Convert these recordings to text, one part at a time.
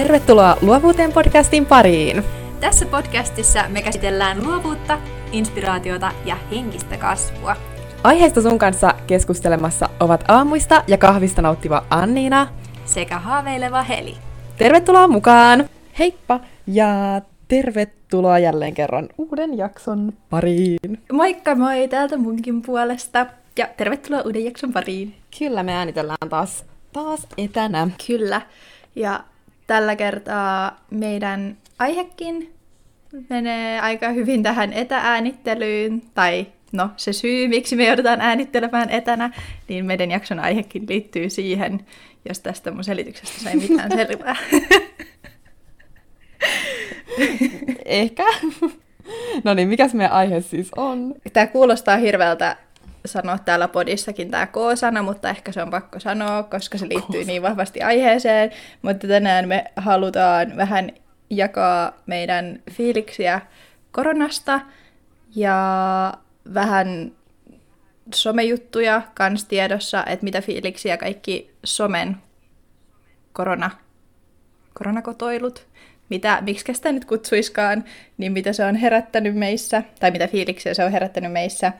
Tervetuloa Luovuuteen podcastin pariin! Tässä podcastissa me käsitellään luovuutta, inspiraatiota ja henkistä kasvua. Aiheesta sun kanssa keskustelemassa ovat aamuista ja kahvista nauttiva Anniina sekä haaveileva Heli. Tervetuloa mukaan! Heippa ja tervetuloa jälleen kerran uuden jakson pariin. Moikka moi täältä munkin puolesta ja tervetuloa uuden jakson pariin. Kyllä, me äänitellään taas, taas etänä. Kyllä, ja tällä kertaa meidän aihekin menee aika hyvin tähän etäänittelyyn, tai no se syy, miksi me joudutaan äänittelemään etänä, niin meidän jakson aihekin liittyy siihen, jos tästä mun selityksestä sai mitään selvää. Ehkä. No niin, mikäs meidän aihe siis on? Tämä kuulostaa hirveältä sanoa täällä podissakin tämä K-sana, mutta ehkä se on pakko sanoa, koska se liittyy niin vahvasti aiheeseen. Mutta tänään me halutaan vähän jakaa meidän fiiliksiä koronasta ja vähän somejuttuja kans tiedossa, että mitä fiiliksiä kaikki somen korona, koronakotoilut, mitä, miksi sitä nyt kutsuiskaan, niin mitä se on herättänyt meissä, tai mitä fiiliksiä se on herättänyt meissä.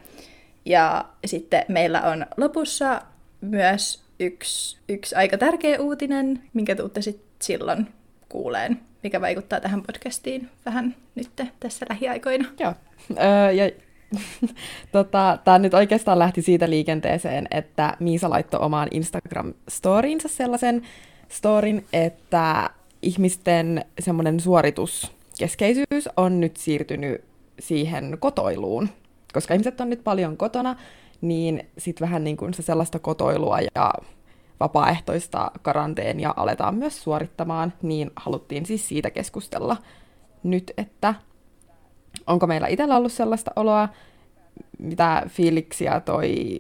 Ja sitten meillä on lopussa myös yksi, yksi aika tärkeä uutinen, minkä tuutte sitten silloin kuuleen, mikä vaikuttaa tähän podcastiin vähän nyt tässä lähiaikoina. Joo. Öö, ja tota, Tämä nyt oikeastaan lähti siitä liikenteeseen, että Miisa laittoi omaan Instagram-storiinsa sellaisen storin, että ihmisten semmoinen suorituskeskeisyys on nyt siirtynyt siihen kotoiluun. Koska ihmiset on nyt paljon kotona, niin sitten vähän niin kuin se sellaista kotoilua ja vapaaehtoista karanteenia aletaan myös suorittamaan, niin haluttiin siis siitä keskustella nyt, että onko meillä itsellä ollut sellaista oloa, mitä fiiliksiä toi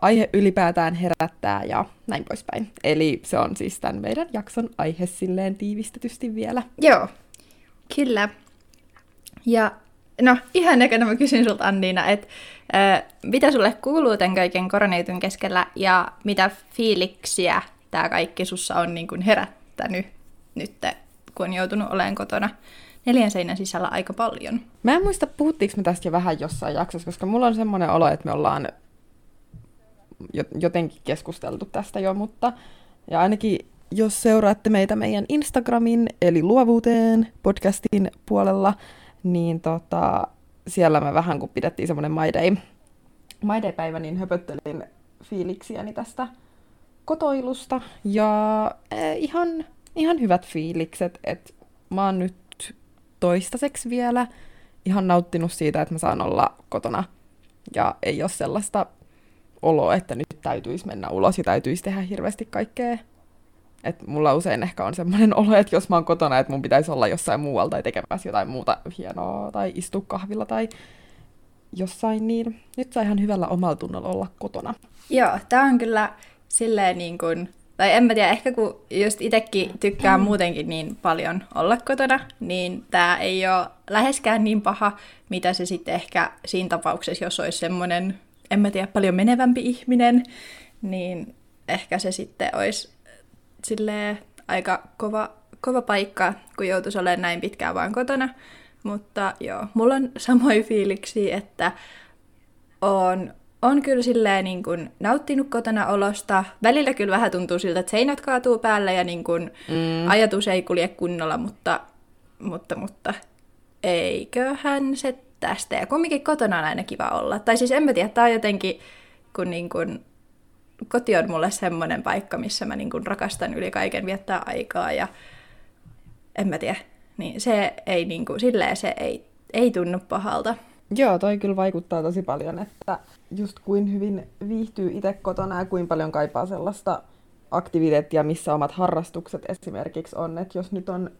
aihe ylipäätään herättää ja näin poispäin. Eli se on siis tämän meidän jakson aihe silleen tiivistetysti vielä. Joo, kyllä. Ja no ihan ekana mä kysyn sulta Anniina, että äh, mitä sulle kuuluu tämän kaiken koroneitun keskellä ja mitä fiiliksiä tämä kaikki sussa on niin kuin herättänyt nyt, kun on joutunut olemaan kotona neljän seinän sisällä aika paljon. Mä en muista, puhuttiinko me tästä jo vähän jossain jaksossa, koska mulla on semmoinen olo, että me ollaan jotenkin keskusteltu tästä jo, mutta ja ainakin jos seuraatte meitä meidän Instagramin, eli luovuuteen podcastin puolella, niin tota, siellä me vähän, kun pidettiin semmoinen My Day, My Day-päivä, niin höpöttelin fiiliksiäni tästä kotoilusta. Ja eh, ihan, ihan hyvät fiilikset, että mä oon nyt toistaiseksi vielä ihan nauttinut siitä, että mä saan olla kotona. Ja ei ole sellaista oloa, että nyt täytyisi mennä ulos ja täytyisi tehdä hirveästi kaikkea. Et mulla usein ehkä on semmoinen olo, että jos mä oon kotona, että mun pitäisi olla jossain muualla tai tekemässä jotain muuta hienoa tai istua kahvilla tai jossain, niin nyt saa ihan hyvällä omalla tunnolla olla kotona. Joo, tää on kyllä silleen niin kuin, tai en mä tiedä, ehkä kun just itsekin tykkää muutenkin niin paljon olla kotona, niin tää ei ole läheskään niin paha, mitä se sitten ehkä siinä tapauksessa, jos olisi semmoinen, en mä tiedä, paljon menevämpi ihminen, niin ehkä se sitten olisi silleen aika kova, kova paikka, kun joutuisi olemaan näin pitkään vaan kotona. Mutta joo, mulla on samoin fiiliksi, että on, on kyllä silleen niin kuin nauttinut kotona olosta. Välillä kyllä vähän tuntuu siltä, että seinät kaatuu päälle ja niin kuin mm. ajatus ei kulje kunnolla, mutta, mutta, mutta eiköhän se tästä. Ja kumminkin kotona on aina kiva olla. Tai siis en mä tiedä, tämä on jotenkin, kun niin kuin koti on mulle semmoinen paikka, missä mä niin kuin rakastan yli kaiken viettää aikaa ja en mä tiedä, niin se ei niin kuin, silleen se ei, ei tunnu pahalta. Joo, toi kyllä vaikuttaa tosi paljon, että just kuin hyvin viihtyy itse kotona ja kuin paljon kaipaa sellaista aktiviteettia, missä omat harrastukset esimerkiksi on. Että jos nyt on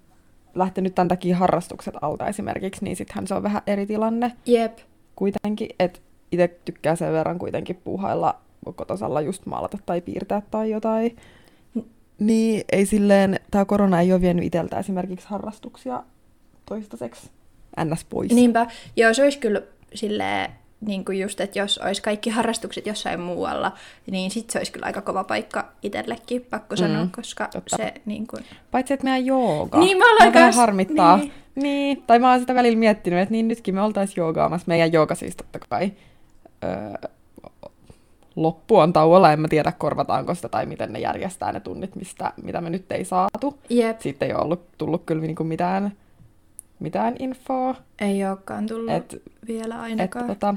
lähtenyt tämän takia harrastukset alta esimerkiksi, niin sittenhän se on vähän eri tilanne. Jep. Kuitenkin, että itse tykkää sen verran kuitenkin puuhailla kotosalla just maalata tai piirtää tai jotain. Niin ei silleen, tämä korona ei ole vienyt itseltä esimerkiksi harrastuksia toistaiseksi ns. pois. Niinpä, joo se olisi kyllä silleen niin kuin just, että jos olisi kaikki harrastukset jossain muualla, niin sitten se olisi kyllä aika kova paikka itsellekin, pakko sanoa, Mm, koska totta. se niin kuin... Paitsi, että meidän jooga. Niin, mä ollaan vähän kans- harmittaa. niin. niin. Tai mä oon sitä välillä miettinyt, että niin nytkin me oltais joogaamassa. Meidän jooga siis totta kai öö, loppu on tauolla. En mä tiedä, korvataanko sitä tai miten ne järjestää ne tunnit, mistä, mitä me nyt ei saatu. Jep, Siitä ei ole ollut, tullut kyllä niinku mitään, mitään infoa. ei olekaan tullut Et, Et, vielä ainakaan. tota,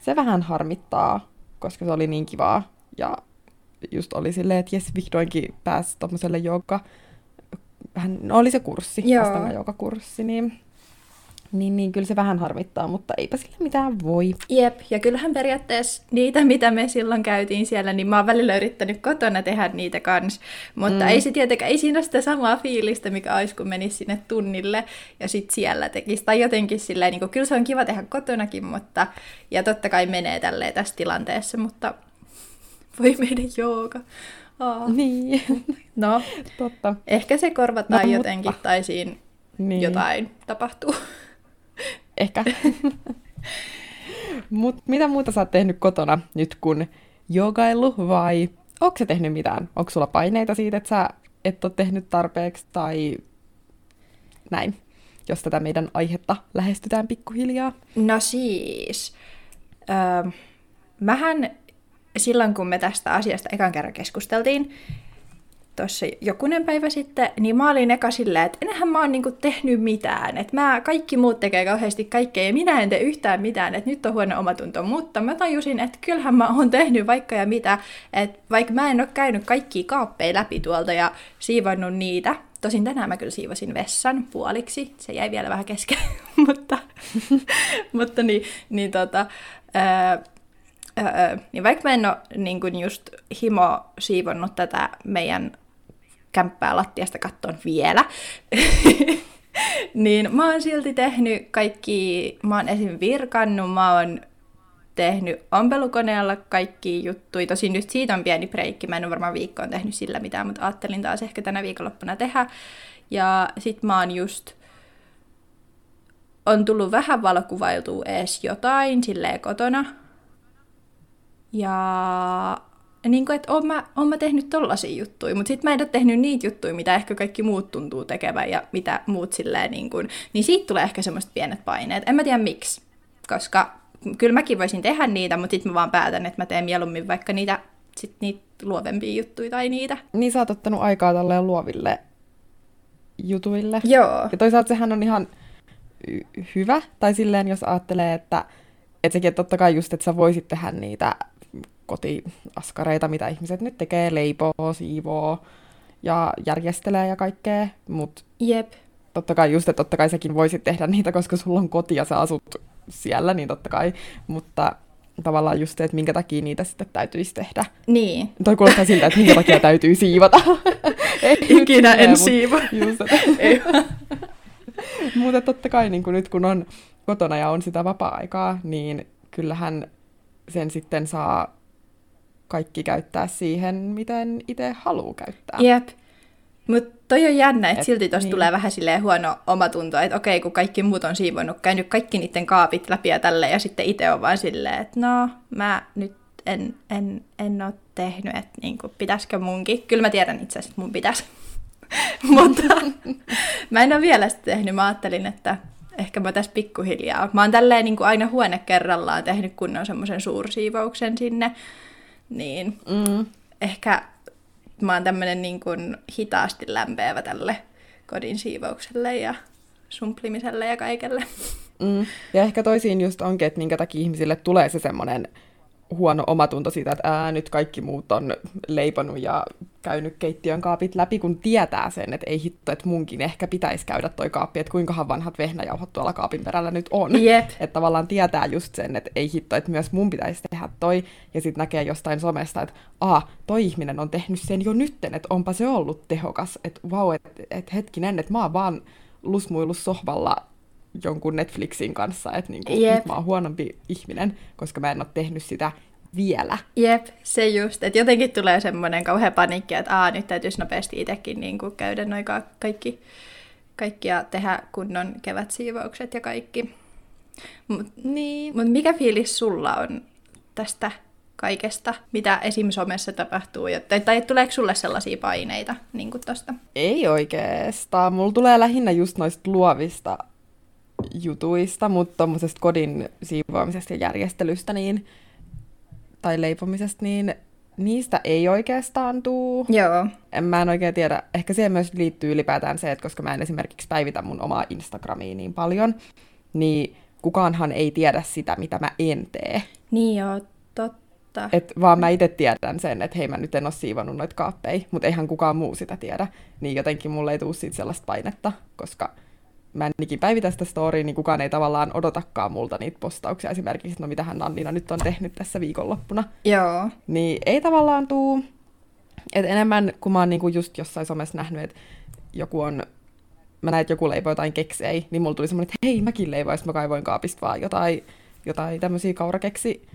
se vähän harmittaa, koska se oli niin kivaa. Ja just oli silleen, että jes, vihdoinkin pääsi tommoselle joka... Vähän, no oli se kurssi, Joo. Astanga joka kurssi, niin, niin, niin kyllä se vähän harmittaa, mutta eipä sille mitään voi. Jep, ja kyllähän periaatteessa niitä, mitä me silloin käytiin siellä, niin mä oon välillä yrittänyt kotona tehdä niitä kans. Mutta Mm. ei se tietenkään, ei siinä ole sitä samaa fiilistä, mikä olisi, kun menisi sinne tunnille ja sit siellä tekisi. Tai jotenkin silleen, niin kuin, kyllä se on kiva tehdä kotonakin, mutta, ja totta kai menee tälleen tässä tilanteessa, mutta voi meidän jooga. Aa. Niin, No, totta. ehkä se korvataan No, no, mutta- jotenkin, tai siinä niin. jotain tapahtuu. Ehkä. Mut mitä muuta sä oot tehnyt kotona nyt kun jogailu vai onko sä tehnyt mitään? Onko sulla paineita siitä, että sä et ole tehnyt tarpeeksi tai näin, jos tätä meidän aihetta lähestytään pikkuhiljaa? No siis, öö, mähän silloin kun me tästä asiasta ekan kerran keskusteltiin, tuossa jokunen päivä sitten, niin mä olin eka silleen, että enhän mä oon niinku tehnyt mitään. Että mä, kaikki muut tekee kauheasti kaikkea ja minä en tee yhtään mitään, että nyt on huono omatunto. Mutta mä tajusin, että kyllähän mä oon tehnyt vaikka ja mitä, että vaikka mä en ole käynyt kaikkia kaappeja läpi tuolta ja siivonnut niitä, Tosin tänään mä kyllä siivosin vessan puoliksi, se jäi vielä vähän kesken, mutta, mutta niin, niin tota, ää, Öö, niin vaikka mä en ole niin kuin just himo siivonnut tätä meidän kämppää lattiasta kattoon vielä, niin mä oon silti tehnyt kaikki, mä oon esim. virkannut, mä oon tehnyt ompelukoneella kaikki juttuja. Tosin nyt siitä on pieni breikki, mä en ole varmaan viikkoon tehnyt sillä mitään, mutta ajattelin taas ehkä tänä viikonloppuna tehdä. Ja sit mä oon just on tullut vähän valokuvailtua edes jotain silleen kotona. Ja niin kuin, että oon mä, oon mä tehnyt tollasia juttuja, mutta sitten mä en ole tehnyt niitä juttuja, mitä ehkä kaikki muut tuntuu tekevän ja mitä muut silleen niin kuin, niin siitä tulee ehkä semmoiset pienet paineet. En mä tiedä miksi, koska kyllä mäkin voisin tehdä niitä, mutta sitten mä vaan päätän, että mä teen mieluummin vaikka niitä, sit niitä luovempia juttuja tai niitä. Niin sä oot ottanut aikaa tälleen luoville jutuille. Joo. Ja toisaalta sehän on ihan y- hyvä, tai silleen jos ajattelee, että, että sekin, että totta kai just, että sä voisit tehdä niitä kotiaskareita, mitä ihmiset nyt tekee, leipoo, siivoo ja järjestelee ja kaikkea, mutta Jep. totta kai just, että totta kai säkin voisit tehdä niitä, koska sulla on koti ja sä asut siellä, niin totta kai, mutta tavallaan just se, että minkä takia niitä sitten täytyisi tehdä. Niin. Toi kuulostaa siltä, että minkä takia täytyy siivota. Ei Ikinä en mut siivo. Just, että Ei. Mutta totta kai niin kuin nyt kun on kotona ja on sitä vapaa-aikaa, niin kyllähän sen sitten saa kaikki käyttää siihen, miten itse haluaa käyttää. Jep. Mutta toi on jännä, että Et- silti tosta niin. tulee vähän silleen huono omatunto, että okei, kun kaikki muut on siivonnut, käynyt kaikki niiden kaapit läpi ja tälle, ja sitten itse on vaan silleen, että no, mä nyt en, en, en ole tehnyt, että niinku, pitäisikö munkin. Kyllä mä tiedän itse asiassa, että mun pitäisi. Mutta mä en ole vielä sitä tehnyt. Mä ajattelin, että ehkä mä tässä pikkuhiljaa. Mä oon tälleen niin kuin aina huone kerrallaan tehnyt kunnon semmoisen suursiivouksen sinne. Niin Mm. ehkä mä oon tämmönen niin kuin hitaasti lämpeävä tälle kodin siivoukselle ja sumplimiselle ja kaikelle. Mm. Ja ehkä toisiin just onkin, että minkä takia ihmisille tulee se semmoinen huono omatunto siitä, että ää, nyt kaikki muut on leiponut ja käynyt keittiön kaapit läpi, kun tietää sen, että ei hitto, että munkin ehkä pitäisi käydä toi kaappi, että kuinkahan vanhat vehnäjauhot tuolla kaapin perällä nyt on. Jep. Että tavallaan tietää just sen, että ei hitto, että myös mun pitäisi tehdä toi, ja sitten näkee jostain somesta, että aa, toi ihminen on tehnyt sen jo nytten, että onpa se ollut tehokas, että vau, että et hetkinen, että mä oon vaan lusmuillut sohvalla jonkun Netflixin kanssa, että niinku, Jep. nyt mä oon huonompi ihminen, koska mä en ole tehnyt sitä vielä. Jep, se just, että jotenkin tulee semmoinen kauhea paniikki, että aa, nyt täytyisi nopeasti itsekin niin kuin käydä noin ka- kaikki, kaikki ja tehdä kunnon kevätsiivoukset ja kaikki. Mutta Niin. mut mikä fiilis sulla on tästä kaikesta, mitä esim. somessa tapahtuu? ja- Tai, tai tuleeko sulle sellaisia paineita niin kuin tosta? Ei oikeastaan. Mulla tulee lähinnä just noista luovista jutuista, mutta tuommoisesta kodin siivoamisesta ja järjestelystä niin, tai leipomisesta, niin niistä ei oikeastaan tuu. Joo. En, mä en oikein tiedä. Ehkä siihen myös liittyy ylipäätään se, että koska mä en esimerkiksi päivitä mun omaa Instagramia niin paljon, niin kukaanhan ei tiedä sitä, mitä mä en tee. Niin joo, totta. Et vaan mä itse tiedän sen, että hei mä nyt en ole siivannut noita kaappeja, mutta eihän kukaan muu sitä tiedä. Niin jotenkin mulle ei tule siitä sellaista painetta, koska mä en ikin päivitä sitä storya, niin kukaan ei tavallaan odotakaan multa niitä postauksia esimerkiksi, että no mitähän Nannina nyt on tehnyt tässä viikonloppuna. Joo. Niin ei tavallaan tuu. Et enemmän, kun mä oon niinku just jossain somessa nähnyt, että joku on, mä näin, että joku leipoo jotain keksei, niin mulla tuli semmoinen, että hei, mäkin leivoin, sit mä kaivoin kaapista vaan jotain, jotain tämmöisiä kaurakeksi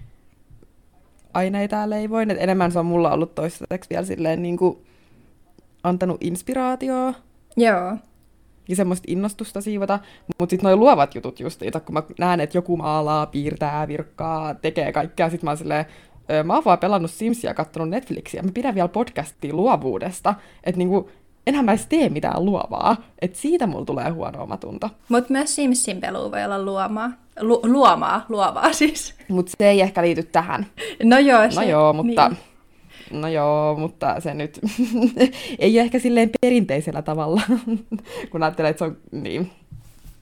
aineita leivoin. Et enemmän se on mulla ollut toistaiseksi vielä silleen niinku antanut inspiraatioa Joo. Ja semmoista innostusta siivota, mutta sitten noi luovat jutut justiinsa, kun mä näen, että joku maalaa, piirtää, virkkaa, tekee kaikkea, sitten mä oon silleen, "Ö, mä oon vaan pelannut Simsia ja kattonut Netflixiä, mä pidän vielä podcastia luovuudesta, että niinku, enhän mä edes tee mitään luovaa, että siitä mulla tulee huono omatunto. Mutta myös Simsin pelu voi olla luomaa. Lu- luomaa, luovaa siis. Mutta se ei ehkä liity tähän. No joo, No se, joo, mutta... Niin. No joo, mutta se nyt ei ole ehkä silleen perinteisellä tavalla, kun ajattelee, että se on niin.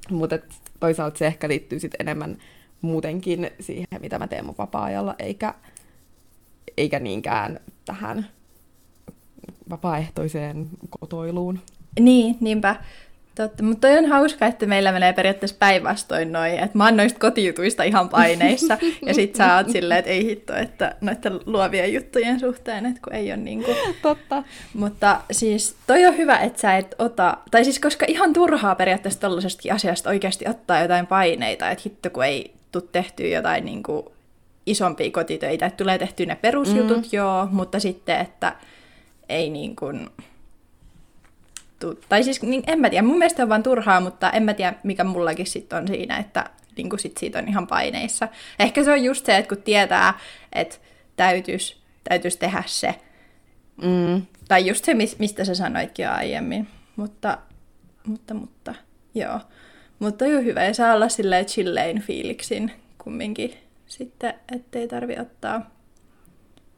Mutta toisaalta se ehkä liittyy sit enemmän muutenkin siihen, mitä mä teen mun vapaa-ajalla, eikä, eikä niinkään tähän vapaaehtoiseen kotoiluun. Niin, niinpä. Totta, mutta toi on hauska, että meillä menee periaatteessa päinvastoin noin, että mä oon noista kotijutuista ihan paineissa, ja sit sä oot silleen, että ei hitto, että noiden luovien juttujen suhteen, että kun ei ole niinku... Totta. Mutta siis toi on hyvä, että sä et ota, tai siis koska ihan turhaa periaatteessa tollasestakin asiasta oikeasti ottaa jotain paineita, että hitto kun ei tuu tehtyä jotain niinku isompia kotitöitä, että tulee tehtyä ne perusjutut, mm. joo, mutta sitten, että ei niin kuin... Tu- tai siis niin, en mä tiedä, mun mielestä on vaan turhaa, mutta en mä tiedä mikä mullakin sitten on siinä, että niin kuin sit siitä on ihan paineissa. Ehkä se on just se, että kun tietää, että täytyisi täytyis tehdä se, Mm. tai just se, mis- mistä sä sanoitkin aiemmin. Mutta, mutta, mutta, joo. Mutta on hyvä, ja saa olla silleen chillein fiiliksin kumminkin sitten, ettei tarvi ottaa,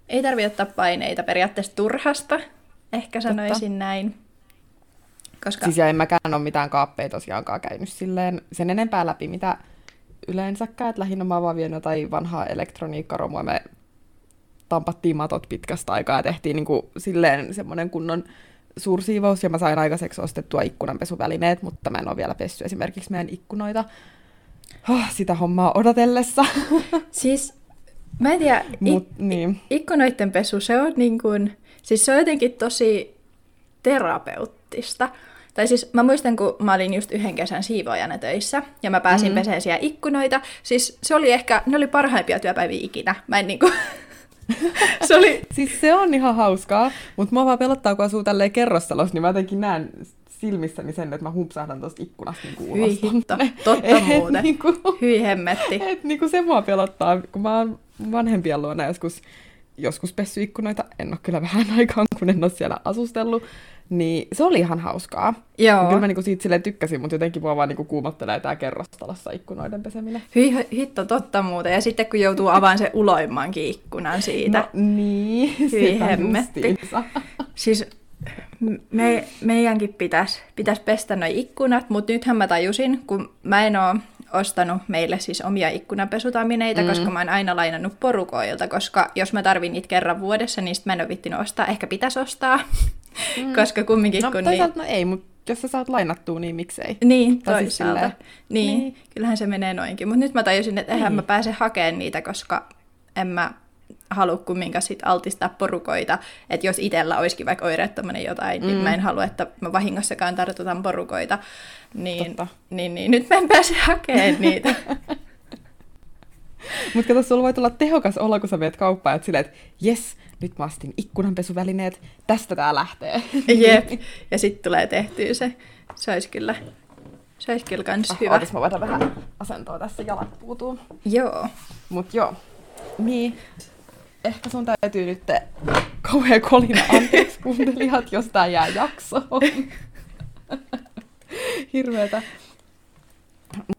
ei tarvi ottaa paineita periaatteessa turhasta, ehkä sanoisin näin. Koska, Siis ja en mäkään ole mitään kaappeja tosiaankaan käynyt silleen sen enempää läpi, mitä yleensäkään. Et lähinnä mä vaan vienyt jotain vanhaa elektroniikkaromua. Me tampattiin matot pitkästä aikaa ja tehtiin niinku silleen semmoinen kunnon suursiivous. Ja mä sain aikaiseksi ostettua ikkunanpesuvälineet, mutta mä en ole vielä pessy esimerkiksi meidän ikkunoita oh, sitä hommaa odotellessa. siis mä en tiedä, ik- Mut, niin. ikkunoiden pesu, se on niin kuin, siis se on jotenkin tosi terapeuttista. Tai siis mä muistan, kun mä olin just yhden kesän siivoajana töissä, ja mä pääsin mm-hmm. peseen siellä ikkunoita. Siis se oli ehkä, ne oli parhaimpia työpäiviä ikinä. Mä en niinku... se oli... Siis se on ihan hauskaa, mutta mua vaan pelottaa, kun asuu tälleen kerrostalossa, niin mä jotenkin näen silmissäni sen, että mä humpsahdan tuosta ikkunasta niinku ulos. Hyi hitto, totta Et muuten. Niinku, Hyi hemmetti. et niinku se mua pelottaa, kun mä oon vanhempien luona joskus, joskus pessy ikkunoita, en ole kyllä vähän aikaan, kun en ole siellä asustellut, niin se oli ihan hauskaa. Joo. Kyllä mä niinku siitä silleen tykkäsin, mutta jotenkin mua vaan niinku kuumottelee tää kerrostalossa ikkunoiden peseminen. Hyi hitto, totta muuten. Ja sitten kun joutuu avaamaan se uloimmankin ikkunan siitä. No niin, Hyi hemmetti. Siis me, meidänkin pitäisi pitäis pestä noi ikkunat, mutta nythän mä tajusin, kun mä en oo ostanut meille siis omia ikkunapesutamineita, mm. koska mä oon aina lainannut porukoilta, koska jos mä tarvin niitä kerran vuodessa, niin sit mä en oo vittinyt ostaa. Ehkä pitäisi ostaa, mm. koska kumminkin No kun toisaalta no ei, mutta jos sä saat lainattua, niin miksei. niin, niin siis toisaalta. silleen. Niin, Niin. kyllähän se menee noinkin. Mutta nyt mä tajusin, että eihän Niin. mä pääse hakemaan niitä, koska en mä halua kumminkaan sit altistaa porukoita. Että jos itsellä olisikin vaikka oireettomana jotain, mm. niin mä en halua, että mä vahingossakaan tartutan porukoita. Niin, Totta. niin, niin nyt mä en pääse hakemaan niitä. Mutta kato, sulla voi tulla tehokas olo, kun sä meet kauppaan, että silleen, että jes, nyt mä astin ikkunanpesuvälineet, tästä tää lähtee. Jep. Ja sitten tulee tehtyä se. Se olisi kyllä, se olisi kyllä kans Ah, hyvä. ootas, mä vaihdan vähän asentoa tässä, jalat puutuu. Joo. Mut joo, niin. Ehkä sun täytyy nyt kauhean kolina anteeksi kuuntelijat, jos tää jää jaksoon. Hirveetä.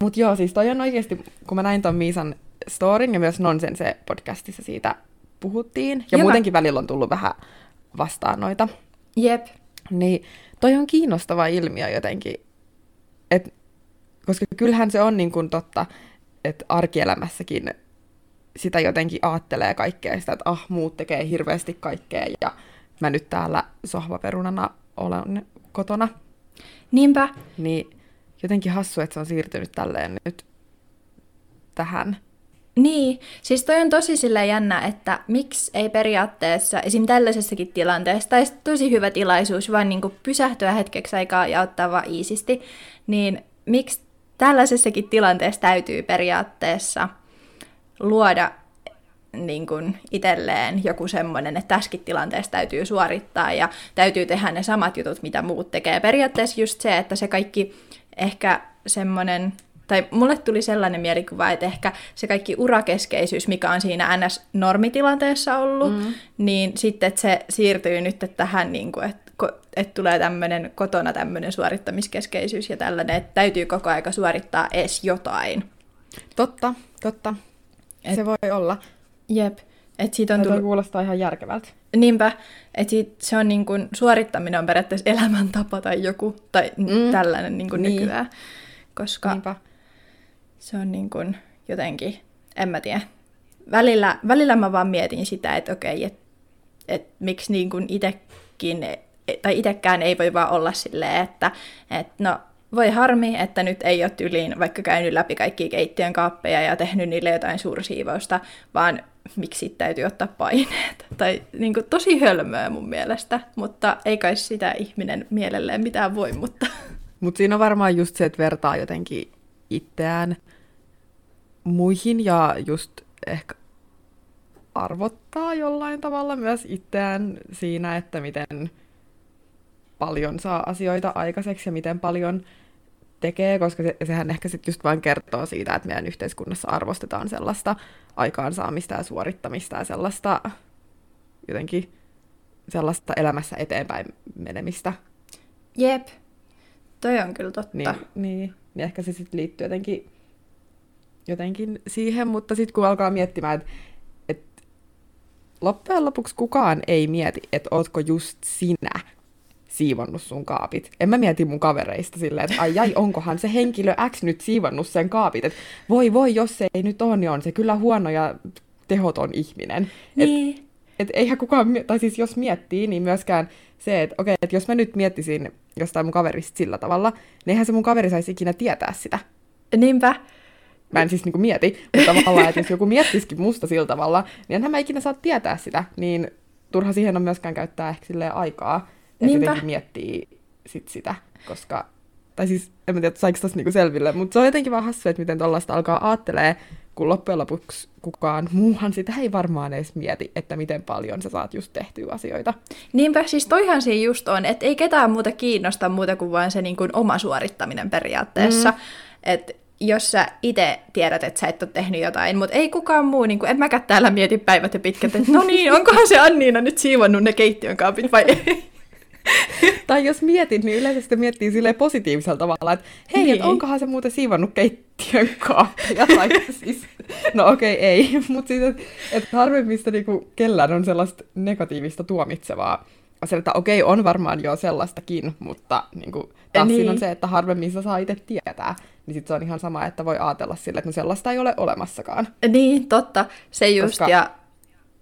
Mut joo, siis toi on oikeesti, kun mä näin ton Miisan storin ja myös Nonsense podcastissa siitä puhuttiin. Ja Hyvä. muutenkin välillä on tullut vähän vastaan noita. Jep. Niin toi on kiinnostava ilmiö jotenkin. Et, koska kyllähän se on niin kuin totta, että arkielämässäkin sitä jotenkin aattelee kaikkea sitä, että ah, muut tekee hirveästi kaikkea ja mä nyt täällä sohvaperunana olen kotona. Niinpä. Niin jotenkin hassu, että se on siirtynyt tälleen nyt tähän. Niin, siis toi on tosi sille jännä, että miksi ei periaatteessa esim. tällaisessakin tilanteessa, tai tosi hyvä tilaisuus vaan niin pysähtyä hetkeksi aikaa ja ottaa vaan iisisti, niin miksi tällaisessakin tilanteessa täytyy periaatteessa luoda niin kuin itselleen joku semmoinen, että tässäkin tilanteessa täytyy suorittaa ja täytyy tehdä ne samat jutut, mitä muut tekee. Periaatteessa just se, että se kaikki ehkä semmoinen, tai mulle tuli sellainen mielikuva, että ehkä se kaikki urakeskeisyys, mikä on siinä NS-normitilanteessa ollut, mm. niin sitten että se siirtyy nyt tähän, niin kuin, että että tulee tämmöinen kotona tämmöinen suorittamiskeskeisyys ja tällainen, että täytyy koko aika suorittaa edes jotain. Totta, totta. Et... Se voi olla. Jep. Et siitä on tullut... kuulostaa ihan järkevältä. Niinpä, että se on niin kuin, suorittaminen on periaatteessa elämäntapa tai joku, tai mm. tällainen niin kuin Niin. nykyään, koska Niinpä. Se on niin kuin jotenkin, en mä tiedä. Välillä, välillä mä vaan mietin sitä, että okei, että et miksi niin kuin itekin, tai itekään ei voi vaan olla silleen, että et no voi harmi, että nyt ei ole tyliin vaikka käynyt läpi kaikki keittiön kaappeja ja tehnyt niille jotain suursiivousta, vaan miksi täytyy ottaa paineet. Tai niin kuin, tosi hölmöä mun mielestä, mutta ei kai sitä ihminen mielelleen mitään voi, mutta... Mutta siinä on varmaan just se, että vertaa jotenkin itseään muihin ja just ehkä arvottaa jollain tavalla myös itseään siinä, että miten paljon saa asioita aikaiseksi ja miten paljon tekee, koska se, sehän ehkä sitten just vain kertoo siitä, että meidän yhteiskunnassa arvostetaan sellaista aikaansaamista ja suorittamista ja sellaista jotenkin sellaista elämässä eteenpäin menemistä. Jep, toi on kyllä totta. Niin, niin, niin ehkä se sitten liittyy jotenkin, jotenkin siihen, mutta sitten kun alkaa miettimään, että et loppujen lopuksi kukaan ei mieti, että ootko just sinä siivonnut sun kaapit. En mä mieti mun kavereista silleen, että ai ai, onkohan se henkilö X nyt siivonnut sen kaapit. Että voi voi, jos se ei nyt ole, niin on se kyllä huono ja tehoton ihminen. Et, Niin. et eihän kukaan, tai siis jos miettii, niin myöskään se, että okei, että jos mä nyt miettisin jostain mun kaverista sillä tavalla, niin eihän se mun kaveri saisi ikinä tietää sitä. Niinpä. Mä en siis niinku mieti, mutta tavallaan, että jos joku miettisikin musta sillä tavalla, niin enhän mä ikinä saa tietää sitä, niin turha siihen on myöskään käyttää ehkä silleen aikaa, että jotenkin miettii sit sitä, koska, tai siis en mä tiedä, saiko tossa niinku selville, mutta se on jotenkin vaan hassu, että miten tollaista alkaa aattelee, kun loppujen lopuksi kukaan muuhan sitä ei varmaan edes mieti, että miten paljon sä saat just tehtyä asioita. Niinpä, siis toihan siinä just on, että ei ketään muuta kiinnosta muuta kuin vain se niin kuin oma suorittaminen periaatteessa. Mm. Että jos sä itse tiedät, että sä et ole tehnyt jotain, mutta ei kukaan muu, niin kuin, en mäkään täällä mieti päivät ja pitkät, että no niin, onkohan se Anniina nyt siivonnut ne keittiön kaapit vai ei? Tai jos mietit, niin yleensä sitä miettii silleen positiivisella tavalla, että hei, niin. Niin. että onkohan se muuten siivonnut keittiön kaapia, tai siis, no okei, okay, ei, mutta siis, että et harvemmista niinku kellään on sellaista negatiivista tuomitsevaa asiaa, että okei, okay, on varmaan jo sellaistakin, mutta niinku, taas niin. siinä on Niin. se, että harvemmin sä saa itse tietää, niin sit se on ihan sama, että voi ajatella sille, että no sellaista ei ole olemassakaan. niin, totta, se just, Koska- ja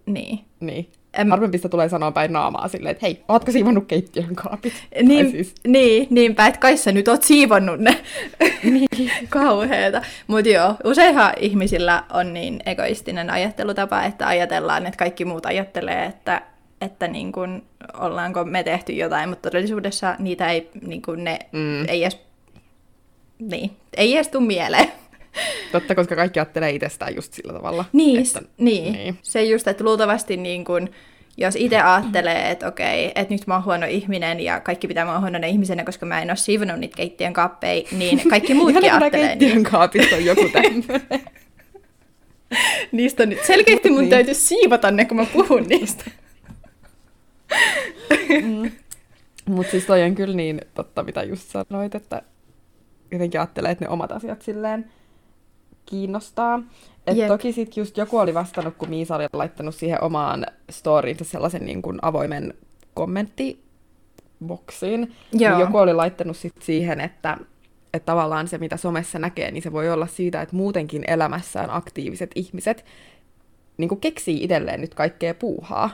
niin. Niin. Em- Harvemmista tulee sanoa päin naamaa silleen, että hei, ootko siivonnut keittiön kaapit? Niin, Tai siis, niin, niinpä, että kai sä nyt oot siivonnut ne. niin. Kauheeta. Mutta joo, useinhan ihmisillä on niin egoistinen ajattelutapa, että ajatellaan, että kaikki muut ajattelee, että, että niin kun, ollaanko me tehty jotain, mutta todellisuudessa niitä ei, niin kun ne, Mm. ei edes, niin, ei edes tuu mieleen. Totta, koska kaikki ajattelee itsestään just sillä tavalla. Niin, että, niin, niin. se just, että luultavasti niin kun, jos itse ajattelee, että okei, että nyt mä oon huono ihminen ja kaikki pitää mua huonona ihmisenä, koska mä en ole siivonut niitä keittiön kaappeja, niin kaikki muutkin ajattelee. keittiön niin. kaapista on joku tämmöinen. niistä on nyt selkeästi mun niin. täytyy siivota ne, kun mä puhun niistä. mm. Mutta siis toi on kyllä niin totta, mitä just sanoit, että jotenkin ajattelee, että ne omat asiat silleen kiinnostaa. Et yep. toki sitten just joku oli vastannut, kun Miisa oli laittanut siihen omaan storiinsa sellaisen niin kuin avoimen kommenttiboksiin. Niin joku oli laittanut sit siihen, että, että tavallaan se, mitä somessa näkee, niin se voi olla siitä, että muutenkin elämässään aktiiviset ihmiset niin kuin keksii itselleen nyt kaikkea puuhaa.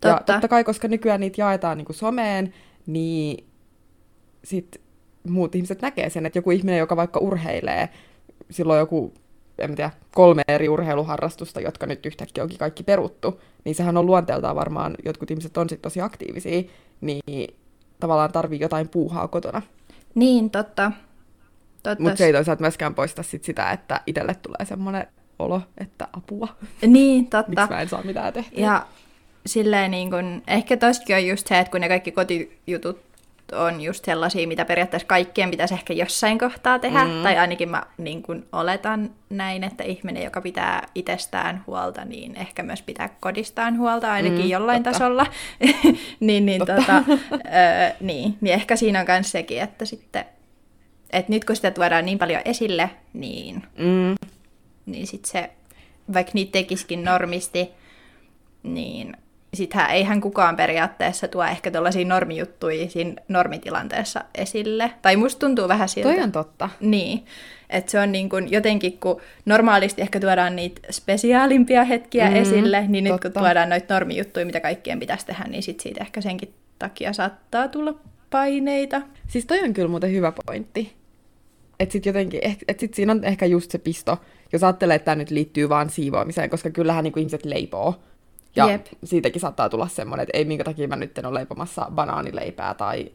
Totta. Ja totta kai, koska nykyään niitä jaetaan niin kuin someen, niin sit muut ihmiset näkee sen, että joku ihminen, joka vaikka urheilee, silloin joku en tiedä, kolme eri urheiluharrastusta, jotka nyt yhtäkkiä onkin kaikki peruttu, niin sehän on luonteeltaan varmaan, jotkut ihmiset on sitten tosi aktiivisia, niin tavallaan tarvii jotain puuhaa kotona. Niin, totta. totta. Mutta se ei toisaalta myöskään poista sit sitä, että itselle tulee semmoinen olo, että apua. Niin, totta. Miksi mä en saa mitään tehtyä. Ja silleen niin kun, ehkä tostakin on just se, että kun ne kaikki kotijutut on just sellaisia, mitä periaatteessa kaikkien pitäisi ehkä jossain kohtaa tehdä, mm. tai ainakin mä niin kun oletan näin, että ihminen, joka pitää itsestään huolta, niin ehkä myös pitää kodistaan huolta ainakin mm, jollain totta. tasolla. niin, niin, tota, ö, niin, niin ehkä siinä on myös sekin, että sitten, että nyt kun sitä tuodaan niin paljon esille, niin, mm. niin sitten se, vaikka niitä tekisikin normisti, niin sittenhän eihän kukaan periaatteessa tuo ehkä tuollaisia normijuttuja siinä normitilanteessa esille. Tai musta tuntuu vähän siltä. Toi on totta. Niin. Että se on niin kun jotenkin, kun normaalisti ehkä tuodaan niitä spesiaalimpia hetkiä mm, esille, niin totta. nyt kun tuodaan noita normijuttuja, mitä kaikkien pitäisi tehdä, niin sit siitä ehkä senkin takia saattaa tulla paineita. Siis toi on kyllä muuten hyvä pointti. Että sit jotenkin, et sit siinä on ehkä just se pisto, jos ajattelee, että tämä nyt liittyy vaan siivoamiseen, koska kyllähän niin ihmiset leipoo ja Jep. siitäkin saattaa tulla semmoinen, että ei minkä takia mä nyt en ole leipomassa banaanileipää tai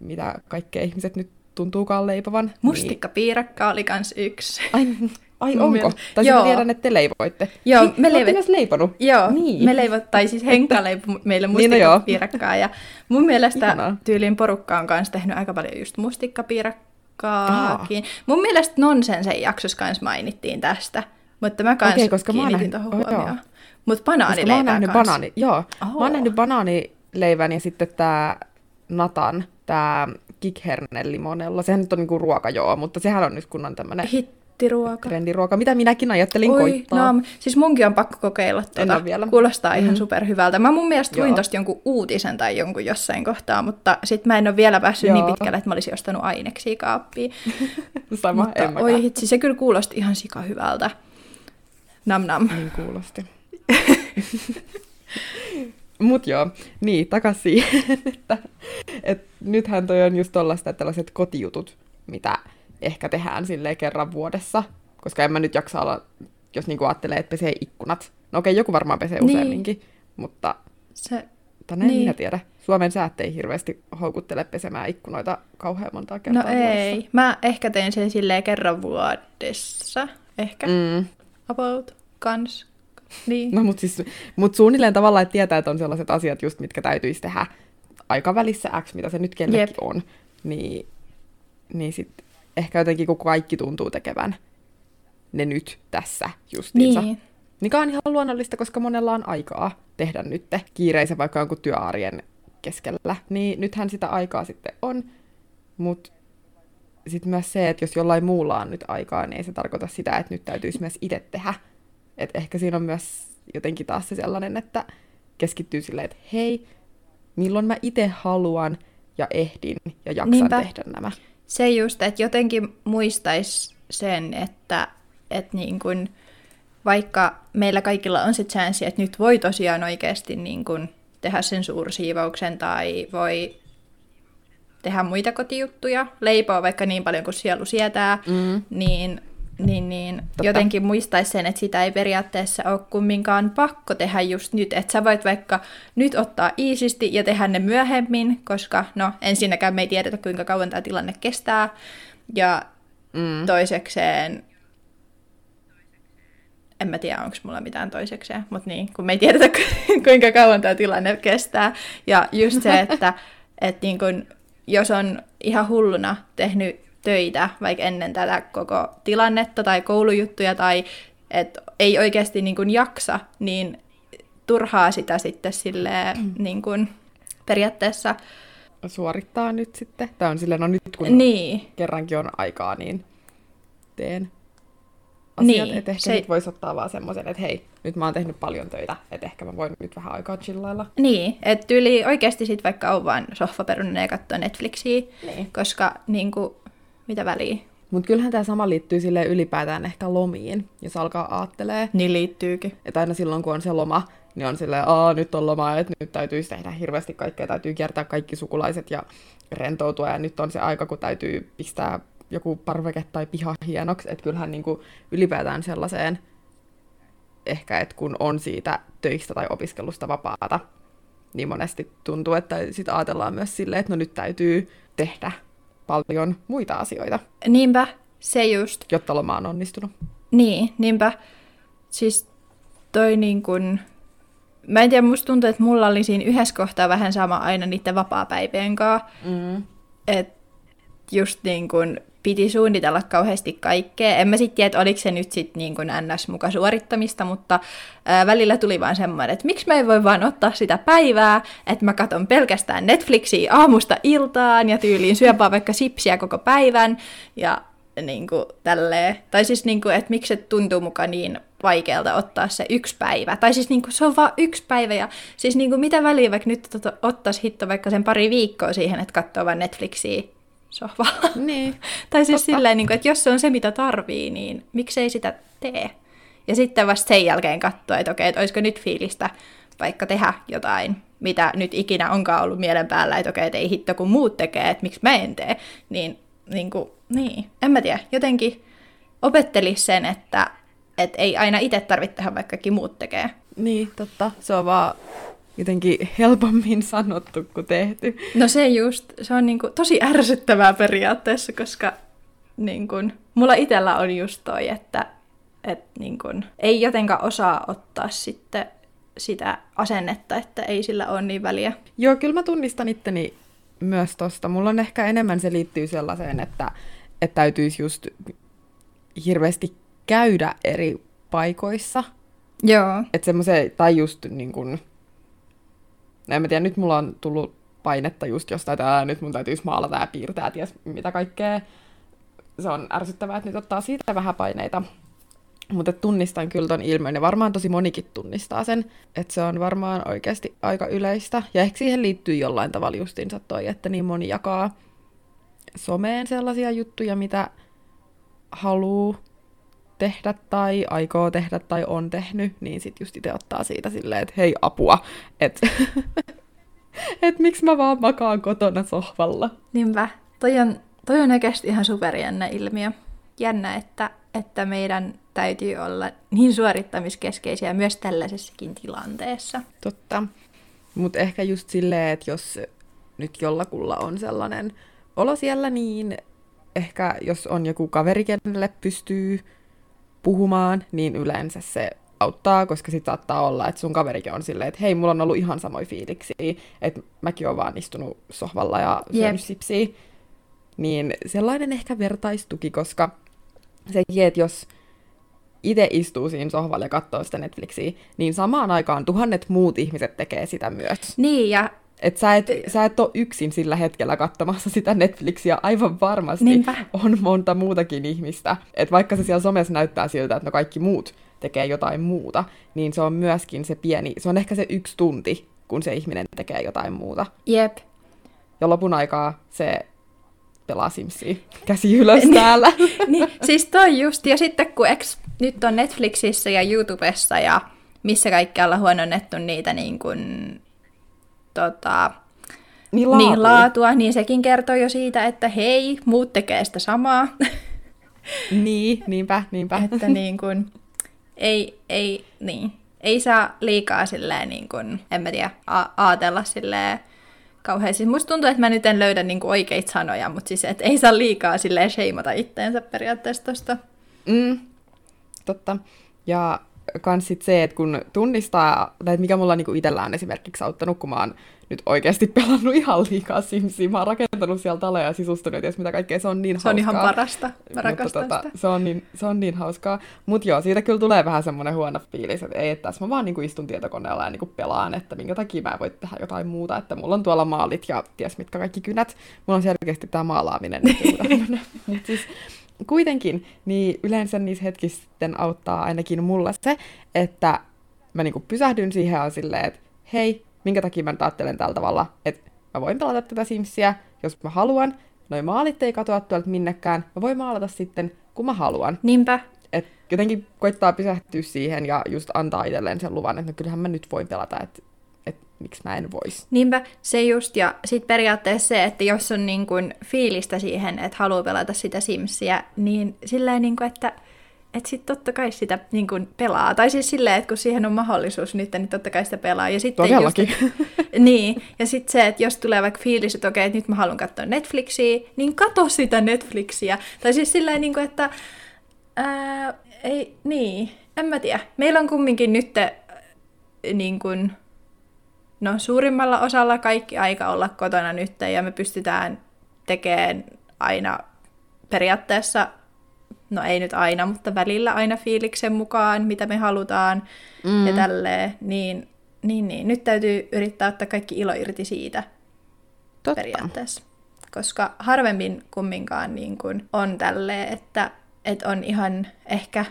mitä kaikkea ihmiset nyt tuntuukaan leipovan. Mustikkapiirakka niin... oli kans yksi. Ai, ai onko? Tai Joo. tiedän, että te leivoitte. Joo, niin, me leivot... leiponut. Joo, niin. me leivot, tai siis Henkka leipoi meille niin, no mustikkapiirakkaa. niin, ja mun mielestä Ihanaa. tyyliin porukka on kanssa tehnyt aika paljon just mustikkapiirakkaakin. Mun mielestä Nonsensen jaksossa kanssa mainittiin tästä. Mutta mä kanssa okay, koska kiinnitin tuohon huomioon. Mutta banaanileipää mä nähnyt banaani, joo. Oho. Mä oon nähnyt banaanileivän ja sitten tää Natan, tää kikhernelimonella. Sehän nyt on niinku ruoka, joo, mutta sehän on nyt kunnon tämmönen... Hittiruoka. Trendiruoka. Mitä minäkin ajattelin Oi, koittaa. No, siis munkin on pakko kokeilla tuota. vielä. Kuulostaa mm. ihan superhyvältä. Mä mun mielestä luin tosta jonkun uutisen tai jonkun jossain kohtaa, mutta sit mä en ole vielä päässyt niin joo. niin pitkälle, että mä olisin ostanut aineksia kaappiin. Sama, mutta, en oi hitsi, se kyllä kuulosti ihan sika hyvältä. Nam nam. Niin kuulosti. Mut joo, niin, takas siihen, että, että nythän toi on just tollaista, että tällaiset kotijutut, mitä ehkä tehdään silleen kerran vuodessa, koska en mä nyt jaksa olla, jos niinku ajattelee, että pesee ikkunat. No okei, joku varmaan pesee niin. useamminkin, mutta se, en niin. minä tiedä. Suomen säät ei hirveästi houkuttele pesemään ikkunoita kauhean monta kertaa No ei, vuodessa. mä ehkä teen sen silleen kerran vuodessa, ehkä, mm. about, kans, niin. No, mutta siis, mut suunnilleen tavallaan, että tietää, että on sellaiset asiat just, mitkä täytyisi tehdä aikavälissä X, mitä se nyt kellekin Jep. on, niin, niin sitten ehkä jotenkin kun kaikki tuntuu tekevän ne nyt tässä justiinsa. Niin. Mikä on ihan luonnollista, koska monella on aikaa tehdä nyt kiireisen vaikka jonkun työarjen keskellä. Niin nythän sitä aikaa sitten on, mutta sitten myös se, että jos jollain muulla on nyt aikaa, niin ei se tarkoita sitä, että nyt täytyisi myös itse tehdä et ehkä siinä on myös jotenkin taas se sellainen, että keskittyy silleen, että hei, milloin mä itse haluan ja ehdin ja jaksan Niinpä. tehdä nämä. Se just, että jotenkin muistaisi sen, että, että niin kun, vaikka meillä kaikilla on se chanssi, että nyt voi tosiaan oikeasti niin kun tehdä sen suursiivauksen tai voi tehdä muita kotijuttuja, leipoa vaikka niin paljon kuin sielu sietää, mm. niin niin, niin jotenkin muistaisi sen, että sitä ei periaatteessa ole kumminkaan pakko tehdä just nyt. Että sä voit vaikka nyt ottaa iisisti ja tehdä ne myöhemmin, koska no ensinnäkään me ei tiedetä, kuinka kauan tämä tilanne kestää. Ja mm. toisekseen en mä tiedä, onko mulla mitään toisekseen, mutta niin, kun me ei tiedetä, kuinka kauan tämä tilanne kestää. Ja just se, että et niin kun, jos on ihan hulluna tehnyt töitä vaikka ennen tätä koko tilannetta tai koulujuttuja tai et ei oikeasti niin kun jaksa, niin turhaa sitä sitten silleen, mm. niin kun, periaatteessa suorittaa nyt sitten. Tai on silleen, no nyt kun niin. kerrankin on aikaa, niin teen asiat. Niin, että ehkä se... nyt voisi ottaa vaan semmoisen, että hei, nyt mä oon tehnyt paljon töitä, että ehkä mä voin nyt vähän aikaa chillailla. Niin, että yli oikeasti sit vaikka on vaan sohvaperunen ja katsoo Netflixiä, niin. koska niin kuin, mitä väliä. Mutta kyllähän tämä sama liittyy sille ylipäätään ehkä lomiin, jos alkaa aattelee. Niin liittyykin. Että aina silloin, kun on se loma, niin on silleen, aa, nyt on loma, että nyt täytyisi tehdä hirveästi kaikkea, täytyy kiertää kaikki sukulaiset ja rentoutua, ja nyt on se aika, kun täytyy pistää joku parveke tai piha hienoksi, että kyllähän niin kuin ylipäätään sellaiseen, ehkä että kun on siitä töistä tai opiskelusta vapaata, niin monesti tuntuu, että sitten ajatellaan myös silleen, että no nyt täytyy tehdä paljon muita asioita. Niinpä, se just. Jotta loma on onnistunut. Niin, niinpä. Siis toi niin kun... Mä en tiedä, musta tuntuu, että mulla oli siinä yhdessä kohtaa vähän sama aina niiden vapaa-päivien kanssa. Mm. Että just niin kun piti suunnitella kauheasti kaikkea. En mä sitten tiedä, että oliko se nyt sitten niin kuin ns. muka suorittamista, mutta ää, välillä tuli vaan semmoinen, että miksi mä en voi vaan ottaa sitä päivää, että mä katon pelkästään Netflixiä aamusta iltaan ja tyyliin syöpää vaikka sipsiä koko päivän ja niin kuin tälleen. Tai siis, niin kuin, että miksi se tuntuu muka niin vaikealta ottaa se yksi päivä. Tai siis niin kuin, se on vaan yksi päivä. Ja siis niin kuin, mitä väliä vaikka nyt ottaisi hitto vaikka sen pari viikkoa siihen, että katsoo vaan Netflixiä sohvalla. Niin, tai siis totta. silleen, niin kuin, että jos se on se, mitä tarvii, niin miksei sitä tee? Ja sitten vasta sen jälkeen katsoa, että okei, että olisiko nyt fiilistä vaikka tehdä jotain, mitä nyt ikinä onkaan ollut mielen päällä, että okei, että ei hitto kun muut tekee, että miksi mä en tee. Niin, niin, kuin, niin. en mä tiedä, jotenkin opettelisi sen, että, että ei aina itse tarvitse tehdä, vaikka kaikki muut tekee. Niin, totta. Se on vaan jotenkin helpommin sanottu kuin tehty. No se just, se on niinku tosi ärsyttävää periaatteessa, koska niinku, mulla itsellä on just toi, että et niinku, ei jotenkaan osaa ottaa sitten sitä asennetta, että ei sillä ole niin väliä. Joo, kyllä mä tunnistan itteni myös tosta. Mulla on ehkä enemmän se liittyy sellaiseen, että, että täytyisi just hirveästi käydä eri paikoissa. Joo. Että semmoisen, tai just niin kun, en mä tiedä, nyt mulla on tullut painetta just jostain, että nyt mun täytyisi maalata ja piirtää, ties mitä kaikkea. Se on ärsyttävää, että nyt ottaa siitä vähän paineita. Mutta tunnistan kyllä ton ilmiön, ja varmaan tosi monikin tunnistaa sen, että se on varmaan oikeasti aika yleistä. Ja ehkä siihen liittyy jollain tavalla justiinsa toi, että niin moni jakaa someen sellaisia juttuja, mitä haluaa tehdä tai aikoo tehdä tai on tehnyt, niin sit just itse ottaa siitä silleen, että hei apua, että et miksi mä vaan makaan kotona sohvalla. Niinpä. Toi on, toi on oikeasti ihan superjännä ilmiö. Jännä, että, että meidän täytyy olla niin suorittamiskeskeisiä myös tällaisessakin tilanteessa. Totta. Mutta ehkä just silleen, että jos nyt jollakulla on sellainen olo siellä, niin ehkä jos on joku kaveri, kenelle pystyy puhumaan, niin yleensä se auttaa, koska sitten saattaa olla, että sun kaverikin on silleen, että hei, mulla on ollut ihan samoin fiiliksi, että mäkin oon vaan istunut sohvalla ja syönyt yep. sipsiä. Niin sellainen ehkä vertaistuki, koska sekin, että jos itse istuu siinä sohvalla ja katsoo sitä Netflixiä, niin samaan aikaan tuhannet muut ihmiset tekee sitä myös. Niin, ja et sä, et, sä et ole yksin sillä hetkellä katsomassa sitä Netflixiä, aivan varmasti Niinpä. on monta muutakin ihmistä. Et vaikka se siellä somessa näyttää siltä, että no kaikki muut tekee jotain muuta, niin se on myöskin se pieni, se on ehkä se yksi tunti, kun se ihminen tekee jotain muuta. Jep. Ja lopun aikaa se pelaa Simsia käsi ylös niin. täällä. niin, siis toi just, ja sitten kun eks, nyt on Netflixissä ja YouTubessa ja missä kaikkialla huononnettu niitä niin kuin tota, niin, laatua. niin laatua, niin sekin kertoo jo siitä, että hei, muut tekee sitä samaa. niin, niinpä, niinpä. että niin kun, ei, ei, niin, ei saa liikaa silleen, niin kun, en mä tiedä, a- aatella silleen kauhean. Siis musta tuntuu, että mä nyt en löydä niin oikeita sanoja, mutta siis että ei saa liikaa silleen sheimata itteensä periaatteessa tosta. Mm, totta. Ja kans sit se, että kun tunnistaa, tai mikä mulla niinku itsellä on esimerkiksi auttanut, kun mä oon nyt oikeasti pelannut ihan liikaa Simsia. Mä oon rakentanut siellä taloja ja sisustunut, ja mitä kaikkea, se on niin Se on hauskaa. ihan parasta. Mä rakastan tota, se, on niin, se on niin hauskaa. Mutta joo, siitä kyllä tulee vähän semmoinen huono fiilis, että ei, että tässä mä vaan niinku istun tietokoneella ja niinku pelaan, että minkä takia mä en voi tehdä jotain muuta, että mulla on tuolla maalit ja ties mitkä kaikki kynät. Mulla on selkeästi tämä maalaaminen. Mutta siis kuitenkin, niin yleensä niissä hetkissä sitten auttaa ainakin mulla se, että mä niinku pysähdyn siihen ja silleen, että hei, minkä takia mä nyt ajattelen tällä tavalla, että mä voin pelata tätä Simsiä, jos mä haluan. Noi maalit ei katoa tuolta minnekään. Mä voin maalata sitten, kun mä haluan. Niinpä. Et jotenkin koittaa pysähtyä siihen ja just antaa itselleen sen luvan, että no kyllähän mä nyt voin pelata, että et miksi mä en vois. Niinpä, se just, ja sitten periaatteessa se, että jos on niin kuin fiilistä siihen, että haluaa pelata sitä Simsiä, niin silleen niin kuin, että että sitten totta kai sitä niin kuin pelaa. Tai siis silleen, että kun siihen on mahdollisuus nyt, niin totta kai sitä pelaa. Ja sitten Todellakin. Just, niin, ja sitten se, että jos tulee vaikka fiilis, että okei, että nyt mä haluan katsoa Netflixiä, niin kato sitä Netflixiä. Tai siis silleen, niin että ää, ei, niin, en mä tiedä. Meillä on kumminkin nyt niin kuin, no suurimmalla osalla kaikki aika olla kotona nyt ja me pystytään tekemään aina periaatteessa, no ei nyt aina, mutta välillä aina fiiliksen mukaan, mitä me halutaan mm. ja tälleen, niin, niin, niin nyt täytyy yrittää ottaa kaikki ilo irti siitä Totta. periaatteessa. Koska harvemmin kumminkaan niin kuin on tälleen, että, että on ihan ehkä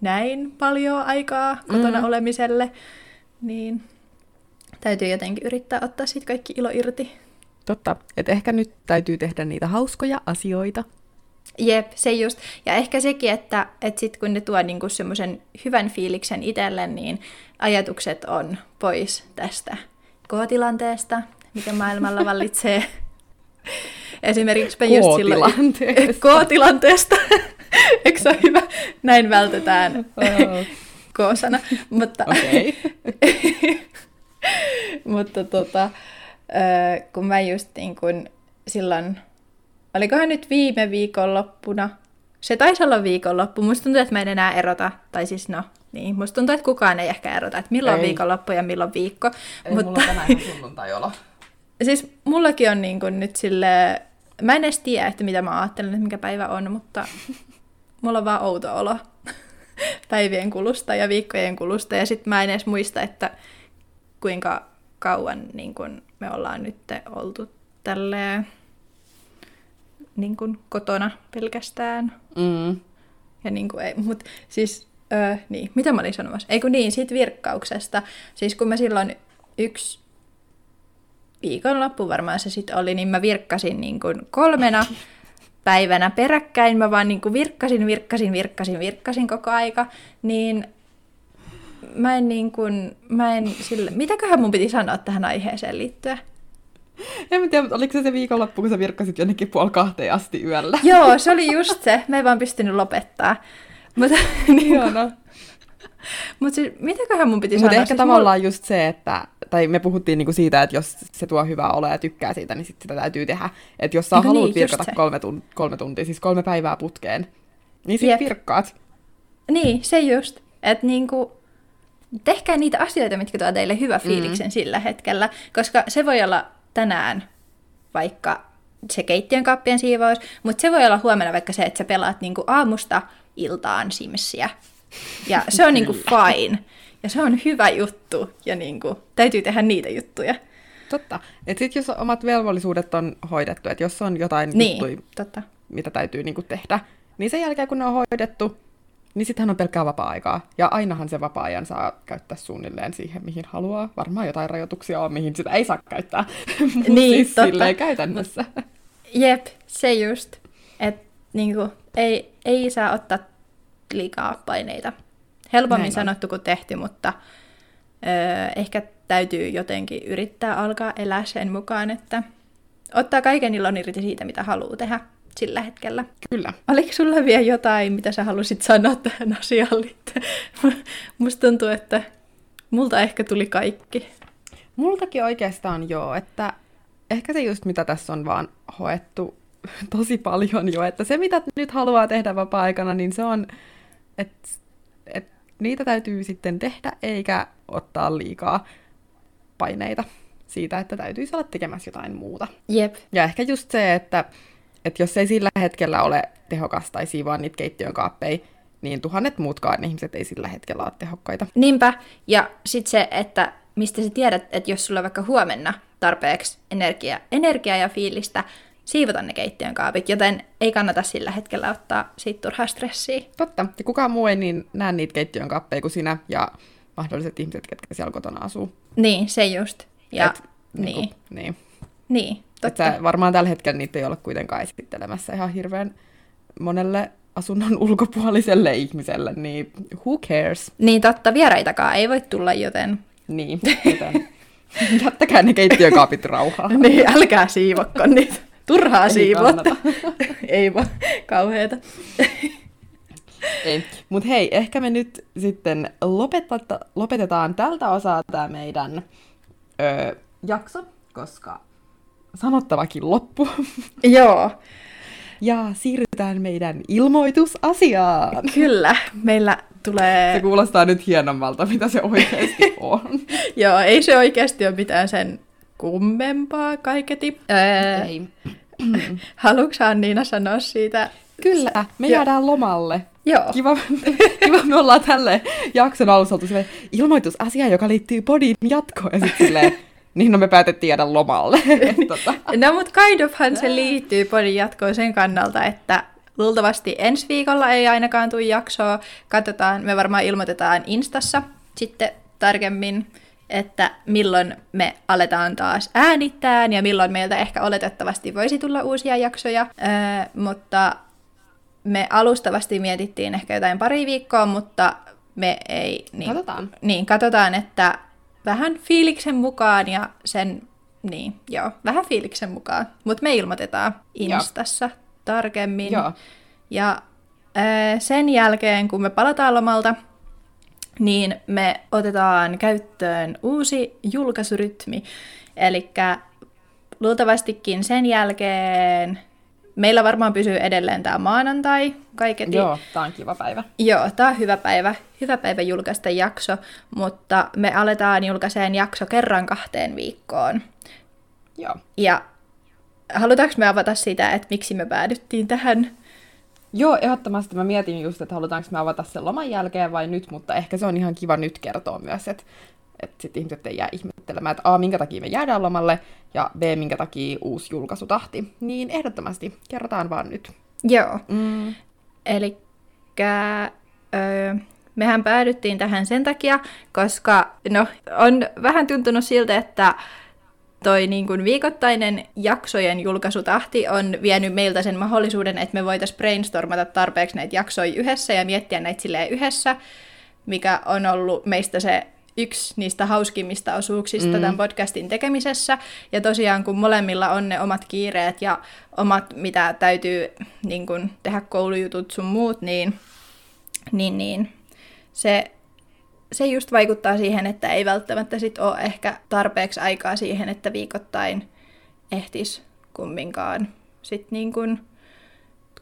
näin paljon aikaa kotona mm. olemiselle, niin täytyy jotenkin yrittää ottaa siitä kaikki ilo irti. Totta. Et ehkä nyt täytyy tehdä niitä hauskoja asioita. Jep, se just. Ja ehkä sekin, että, että sit kun ne tuo niinku semmoisen hyvän fiiliksen itselle, niin ajatukset on pois tästä K-tilanteesta, mikä maailmalla vallitsee. Esimerkiksi me just silloin... K-tilanteesta. Eikö se ole hyvä? Näin vältetään K-sana. Mutta, Okei. Mutta tota, kun mä just niin kun silloin, olikohan nyt viime viikonloppuna, se taisi olla viikonloppu, musta tuntuu, että mä en enää erota, tai siis no, niin, musta tuntuu, että kukaan ei ehkä erota, että milloin Ei. on viikonloppu ja milloin viikko. Ei mutta... mulla on tänään. Siis mullakin on niin kuin nyt sille mä en edes tiedä, että mitä mä ajattelen, että mikä päivä on, mutta mulla on vaan outo olo päivien kulusta ja viikkojen kulusta, ja sitten mä en edes muista, että kuinka kauan niin kun me ollaan nyt oltu tälleen niin kun kotona pelkästään. Mm. Ja niin kuin ei, mut siis, öö, niin, mitä mä olin sanomassa? Ei kun niin, siitä virkkauksesta. Siis kun mä silloin yksi viikonloppu varmaan se sitten oli, niin mä virkkasin niin kuin kolmena päivänä peräkkäin. Mä vaan niin kuin virkkasin, virkkasin, virkkasin, virkkasin koko aika. Niin mä en niin kuin, mä en sille, mitäköhän mun piti sanoa tähän aiheeseen liittyen? En mä tiedä, mutta oliko se se viikonloppu, kun sä virkkasit jonnekin puoli kahteen asti yöllä? Joo, se oli just se. Mä en vaan pystynyt lopettaa. Mutta niin Ihana. Mut siis, mitäköhän mun piti Mutta sanoa? ehkä siis tavallaan just se, että, tai me puhuttiin niinku siitä, että jos se tuo hyvää oloa ja tykkää siitä, niin sit sitä täytyy tehdä. Että jos sä Eikö haluat niin, virkata kolme, tun- kolme tuntia, siis kolme päivää putkeen, niin sit Jep. virkkaat. Niin, se just. Että niinku, tehkää niitä asioita, mitkä tuo teille hyvä fiiliksen mm. sillä hetkellä, koska se voi olla tänään vaikka se keittiön kappien siivous, mutta se voi olla huomenna vaikka se, että sä pelaat niinku aamusta iltaan Simsiä. Ja se on niinku fine. Ja se on hyvä juttu. Ja niinku, täytyy tehdä niitä juttuja. Totta. Et sit jos omat velvollisuudet on hoidettu, että jos on jotain Niin, juttuja, totta. mitä täytyy niinku tehdä, niin sen jälkeen kun ne on hoidettu, niin sittenhän on pelkkää vapaa-aikaa. Ja ainahan se vapaa-ajan saa käyttää suunnilleen siihen, mihin haluaa. Varmaan jotain rajoituksia on, mihin sitä ei saa käyttää. Mut Niin, siis totta. silleen käytännössä. Jep, se just. Että niinku, ei, ei saa ottaa liikaa paineita. Helpommin Näin on. sanottu kuin tehty, mutta öö, ehkä täytyy jotenkin yrittää alkaa elää sen mukaan, että ottaa kaiken ilon irti siitä, mitä haluaa tehdä sillä hetkellä. Kyllä. Oliko sulla vielä jotain, mitä sä halusit sanoa tähän asiaan liittyen? Musta tuntuu, että multa ehkä tuli kaikki. Multakin oikeastaan joo, että ehkä se just mitä tässä on vaan hoettu tosi paljon jo, että se mitä nyt haluaa tehdä vapaa-aikana, niin se on, että et, niitä täytyy sitten tehdä, eikä ottaa liikaa paineita siitä, että täytyisi olla tekemässä jotain muuta. Jep. Ja ehkä just se, että, että jos ei sillä hetkellä ole tehokas tai siivaa niitä keittiön kaappeja, niin tuhannet muutkaan ihmiset ei sillä hetkellä ole tehokkaita. Niinpä. Ja sitten se, että mistä sä tiedät, että jos sulla on vaikka huomenna tarpeeksi energia, energiaa ja fiilistä siivota ne keittiön kaapit, joten ei kannata sillä hetkellä ottaa siitä turhaa stressiä. Totta. Ja kukaan muu ei niin näe niitä keittiön kaappeja kuin sinä ja mahdolliset ihmiset, ketkä siellä kotona asuu. Niin, se just. Ja, Et, niin. Niin. Kuin, niin. Niin, totta. sä varmaan tällä hetkellä niitä ei ole kuitenkaan esittelemässä ihan hirveän monelle asunnon ulkopuoliselle ihmiselle, niin who cares? Niin totta, vieraitakaan ei voi tulla, joten... Niin, joten jättäkää ne keittiökaapit rauhaan. Niin, älkää siivokko niitä. Turhaa siivoa. ei vaan, kauheeta. Ei. Mutta hei, ehkä me nyt sitten lopetata, lopetetaan tältä osaa tämä meidän ö, jakso, koska sanottavakin loppu. Joo, Ja siirrytään meidän ilmoitusasiaan. kyllä. Meillä tulee... Se kuulostaa nyt hienommalta, mitä se oikeasti on. Joo, ei se oikeasti ole mitään sen kummempaa kaiketi. Öö, Ei. Haluatko Anniina sanoa siitä? Kyllä, me Joo. jäädään lomalle. Joo. Kiva, kiva me ollaan tälle jakson alussa oltu ilmoitusasia, joka liittyy podin jatkoon. Ja sitten silleen, niin no me päätettiin jäädä lomalle. tota. No mut kind ofhan se liittyy podin jatkoon sen kannalta, että luultavasti ensi viikolla ei ainakaan tule jaksoa. Katsotaan, me varmaan ilmoitetaan Instassa sitten tarkemmin, että milloin me aletaan taas äänittää ja milloin meiltä ehkä oletettavasti voisi tulla uusia jaksoja. Öö, mutta me alustavasti mietittiin ehkä jotain pari viikkoa, mutta me ei... Niin, Katsotaan. Niin, katsotaan, että vähän fiiliksen mukaan ja sen... Niin, joo, vähän fiiliksen mukaan. Mutta me ilmoitetaan Instassa tarkemmin. Joo. Ja ää, sen jälkeen, kun me palataan lomalta, niin me otetaan käyttöön uusi julkaisurytmi. Eli luultavastikin sen jälkeen meillä varmaan pysyy edelleen tämä maanantai kaiketi. Joo, tää on kiva päivä. Joo, tämä on hyvä päivä, hyvä päivä julkaista jakso, mutta me aletaan julkaiseen jakso kerran kahteen viikkoon. Joo. Ja halutaanko me avata sitä, että miksi me päädyttiin tähän? Joo, ehdottomasti mä mietin just, että halutaanko me avata sen loman jälkeen vai nyt, mutta ehkä se on ihan kiva nyt kertoa myös, että että sitten ihmiset ei jää ihmettelemään, että A, minkä takia me jäädään lomalle, ja B, minkä takia uusi julkaisutahti. Niin ehdottomasti, kerrotaan vaan nyt. Joo, Mm. eli öö, mehän päädyttiin tähän sen takia, koska no, on vähän tuntunut siltä, että toi niin kuin viikoittainen jaksojen julkaisutahti on vienyt meiltä sen mahdollisuuden, että me voitaisiin brainstormata tarpeeksi näitä jaksoja yhdessä ja miettiä näitä silleen yhdessä, mikä on ollut meistä se yksi niistä hauskimmista osuuksista mm. tämän podcastin tekemisessä. Ja tosiaan, kun molemmilla on ne omat kiireet ja omat, mitä täytyy niin kun, tehdä koulujutut sun muut, niin, niin, niin se, se just vaikuttaa siihen, että ei välttämättä sit ole ehkä tarpeeksi aikaa siihen, että viikoittain ehtis kumminkaan sit niin kun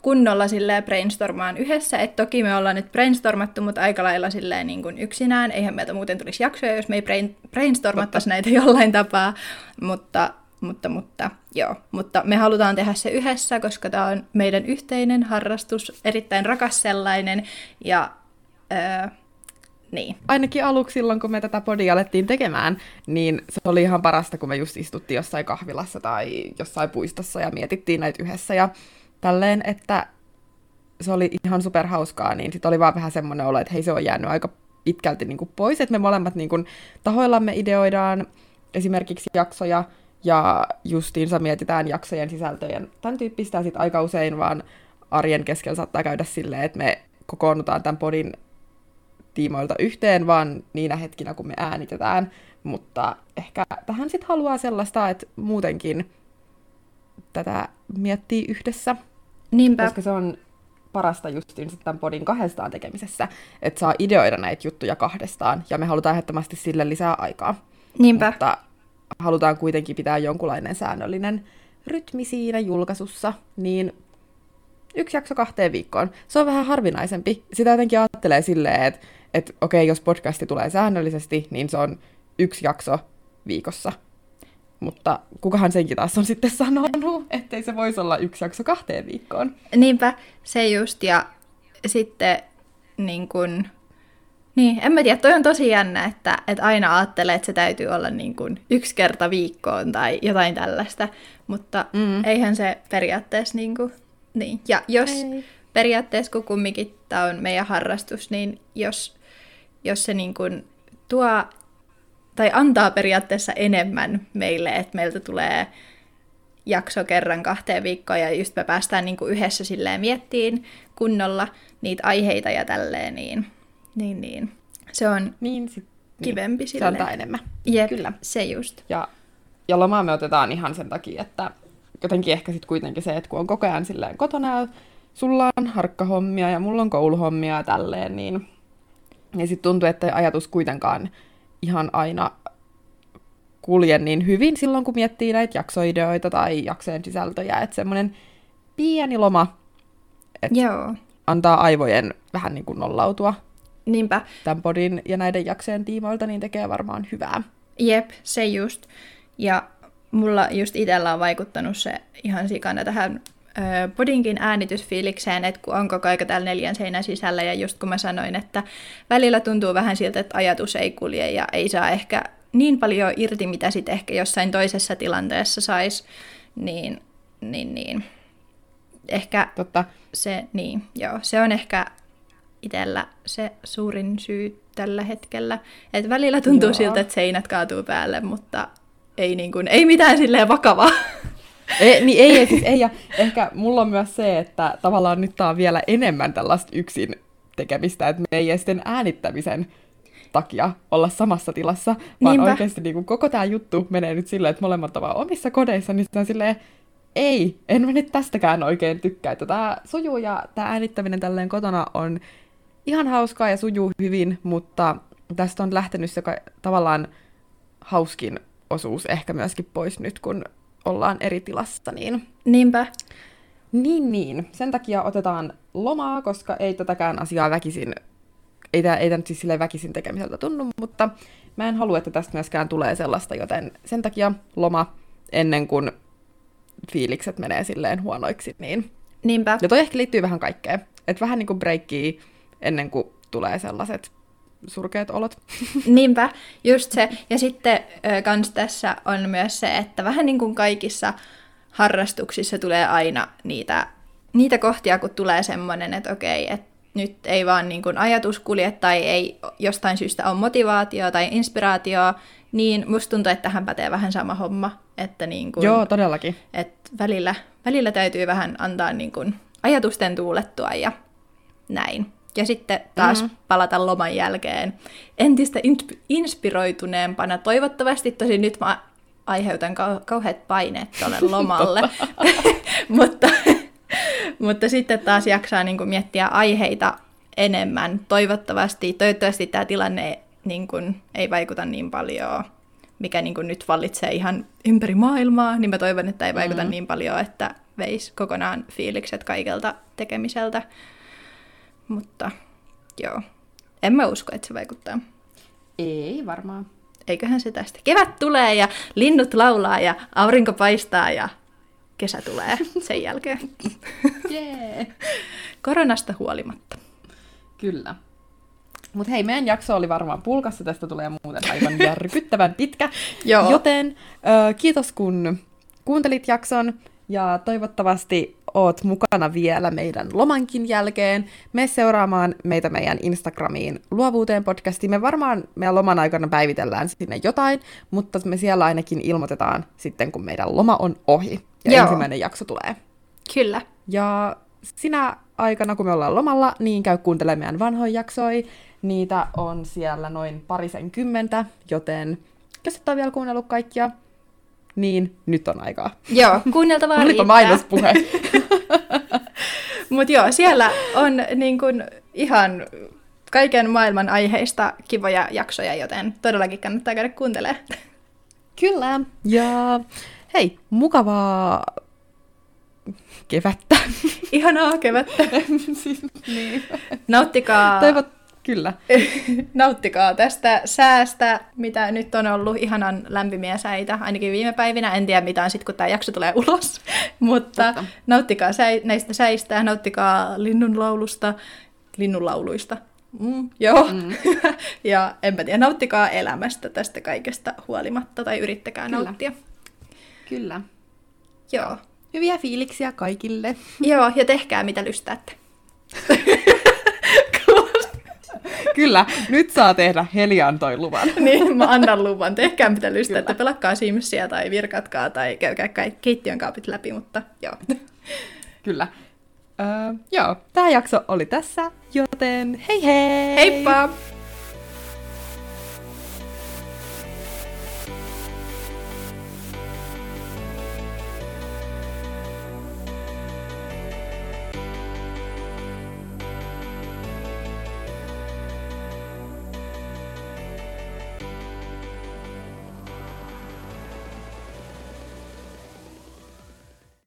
kunnolla silleen brainstormaan yhdessä. Et toki me ollaan nyt brainstormattu, mutta aika lailla silleen niin kuin yksinään. Eihän meiltä muuten tulisi jaksoja, jos me ei brain, brainstormattaisi näitä jollain tapaa. Mutta, mutta, mutta, joo. Mutta me halutaan tehdä se yhdessä, koska tämä on meidän yhteinen harrastus, erittäin rakas sellainen. Ja öö, niin. Ainakin aluksi silloin, kun me tätä podia alettiin tekemään, niin se oli ihan parasta, kun me just istuttiin jossain kahvilassa tai jossain puistossa ja mietittiin näitä yhdessä ja tälleen, että se oli ihan superhauskaa, niin sitten oli vaan vähän semmoinen olo, että hei se on jäänyt aika pitkälti niin kuin pois, että me molemmat niin kuin tahoillamme ideoidaan esimerkiksi jaksoja ja justiinsa mietitään jaksojen sisältöjen tämän tyyppistä sitten aika usein vaan arjen keskellä saattaa käydä silleen, että me kokoonnutaan tämän podin tiimoilta yhteen, vaan niinä hetkinä, kun me äänitetään. Mutta ehkä tähän sitten haluaa sellaista, että muutenkin tätä miettii yhdessä, Niinpä. koska se on parasta justiin tämän podin kahdestaan tekemisessä, että saa ideoida näitä juttuja kahdestaan, ja me halutaan ehdottomasti sille lisää aikaa. Niinpä. Mutta halutaan kuitenkin pitää jonkunlainen säännöllinen rytmi siinä julkaisussa, niin yksi jakso kahteen viikkoon. Se on vähän harvinaisempi. Sitä jotenkin ajattelee silleen, että, että okei, jos podcasti tulee säännöllisesti, niin se on yksi jakso viikossa. Mutta kukahan senkin taas on sitten sanonut, ettei se voisi olla yksi jakso kahteen viikkoon. Niinpä, se just. Ja sitten niin kun, niin, en mä tiedä, toi on tosi jännä, että, että aina ajattelee, että se täytyy olla niin kun yksi kerta viikkoon tai jotain tällaista, mutta mm. eihän se periaatteessa niin kuin, niin. Ja jos Ei. periaatteessa, kun kumminkin tämä on meidän harrastus, niin jos, jos se niin kun tuo tai antaa periaatteessa enemmän meille, että meiltä tulee jakso kerran kahteen viikkoon ja just me päästään niin kuin yhdessä silleen miettiin kunnolla niitä aiheita ja tälleen, niin, niin, niin. se on niin, sit, niin. kivempi niin. silleen. Se antaa enemmän. Jep, Kyllä. se just. Ja, ja lomaa me otetaan ihan sen takia, että jotenkin ehkä sitten kuitenkin se, että kun on koko ajan silleen kotona, sulla on harkkahommia ja mulla on kouluhommia ja tälleen, niin ja sitten tuntuu, että ajatus kuitenkaan ihan aina kulje niin hyvin silloin, kun miettii näitä jaksoideoita tai jaksojen sisältöjä, että semmoinen pieni loma että Joo. antaa aivojen vähän niin kuin nollautua Niinpä. tämän podin ja näiden jaksojen tiimoilta, niin tekee varmaan hyvää. Jep, se just. Ja mulla just itsellä on vaikuttanut se ihan sikana tähän podinkin äänitysfiilikseen, että kun on koko aika täällä neljän seinän sisällä, ja just kun mä sanoin, että välillä tuntuu vähän siltä, että ajatus ei kulje ja ei saa ehkä niin paljon irti, mitä sitten ehkä jossain toisessa tilanteessa saisi, niin, niin, niin. ehkä Totta. se, niin, joo, se on ehkä itsellä se suurin syy tällä hetkellä. Et välillä tuntuu joo. siltä, että seinät kaatuu päälle, mutta ei, niin kuin, ei mitään silleen vakavaa. Ei, niin ei, ei, siis ei, ja ehkä mulla on myös se, että tavallaan nyt tää on vielä enemmän tällaista yksin tekemistä, että me ei sitten äänittämisen takia olla samassa tilassa, vaan Niinpä. oikeasti niin kuin koko tämä juttu menee nyt silleen, että molemmat ovat omissa kodeissa, niin sitten on silleen, ei, en mä nyt tästäkään oikein tykkää. Että tämä sujuu ja tämä äänittäminen tälleen kotona on ihan hauskaa ja sujuu hyvin, mutta tästä on lähtenyt se tavallaan hauskin osuus ehkä myöskin pois nyt, kun ollaan eri tilassa. Niin... Niinpä. Niin, niin. Sen takia otetaan lomaa, koska ei tätäkään asiaa väkisin ei tämä, ei tämä nyt siis silleen väkisin tekemiseltä tunnu, mutta mä en halua, että tästä myöskään tulee sellaista, joten sen takia loma ennen kuin fiilikset menee silleen huonoiksi, niin... Niinpä. Ja toi ehkä liittyy vähän kaikkeen. Että vähän niin kuin breikkii ennen kuin tulee sellaiset surkeat olot. Niinpä, just se. Ja sitten kans tässä on myös se, että vähän niin kuin kaikissa harrastuksissa tulee aina niitä, niitä kohtia, kun tulee semmoinen, että okei, että nyt ei vaan niin kuin ajatus kulje tai ei jostain syystä ole motivaatio tai inspiraatio, niin musta tuntuu, että tähän pätee vähän sama homma. Että niin kuin, Joo, todellakin. Että välillä, välillä täytyy vähän antaa niin kuin ajatusten tuulettua ja näin. Ja sitten taas mm-hmm. palata loman jälkeen entistä in- inspiroituneempana. Toivottavasti tosi nyt mä aiheutan kau- kauheat paineet tuolle lomalle. Mutta mutta sitten taas jaksaa niin kuin miettiä aiheita enemmän. Toivottavasti, toivottavasti tämä tilanne niin kuin, ei vaikuta niin paljon, mikä niin kuin nyt vallitsee ihan ympäri maailmaa, niin mä toivon, että ei vaikuta mm. niin paljon, että veisi kokonaan fiilikset kaikelta tekemiseltä. Mutta joo, en mä usko, että se vaikuttaa. Ei varmaan. Eiköhän se tästä. Kevät tulee ja linnut laulaa ja aurinko paistaa ja kesä tulee sen jälkeen. yeah. Koronasta huolimatta. Kyllä. Mutta hei, meidän jakso oli varmaan pulkassa, tästä tulee muuten aivan järkyttävän pitkä. Joo. Joten ö, kiitos kun kuuntelit jakson ja toivottavasti oot mukana vielä meidän lomankin jälkeen. Me seuraamaan meitä meidän Instagramiin luovuuteen podcastiin. Me varmaan meidän loman aikana päivitellään sinne jotain, mutta me siellä ainakin ilmoitetaan sitten, kun meidän loma on ohi ja Joo. ensimmäinen jakso tulee. Kyllä. Ja sinä aikana, kun me ollaan lomalla, niin käy kuuntelemaan meidän vanhoja jaksoja. Niitä on siellä noin parisen kymmentä, joten jos et ole vielä kuunnellut kaikkia, niin nyt on aikaa. Joo, kuunneltavaa riittää. Olipa mainospuhe. Mutta joo, siellä on niin kun, ihan kaiken maailman aiheista kivoja jaksoja, joten todellakin kannattaa käydä kuuntelemaan. Kyllä, ja hei, mukavaa kevättä. Ihanaa kevättä. siis, niin. Nauttikaa. Toivot... Kyllä. Nauttikaa tästä säästä, mitä nyt on ollut ihanan lämpimiä säitä, ainakin viime päivinä. En tiedä mitä on sitten, kun tämä jakso tulee ulos. Mutta Totta. nauttikaa säi- näistä säistä, nauttikaa linnunlaulusta, linnunlauluista. Mm, joo. Mm. ja enpä tiedä, nauttikaa elämästä tästä kaikesta huolimatta tai yrittäkää Kyllä. nauttia. Kyllä. Joo. Hyviä fiiliksiä kaikille. Joo, ja tehkää mitä lystäätte. Kyllä, nyt saa tehdä Helian toi luvan. niin, mä annan luvan. Tehkää mitä lystäätte. Pelakkaa Simsia tai virkatkaa tai käykää keittiön kaapit läpi, mutta joo. Kyllä. Öö, joo, tämä jakso oli tässä, joten hei hei! Heippa!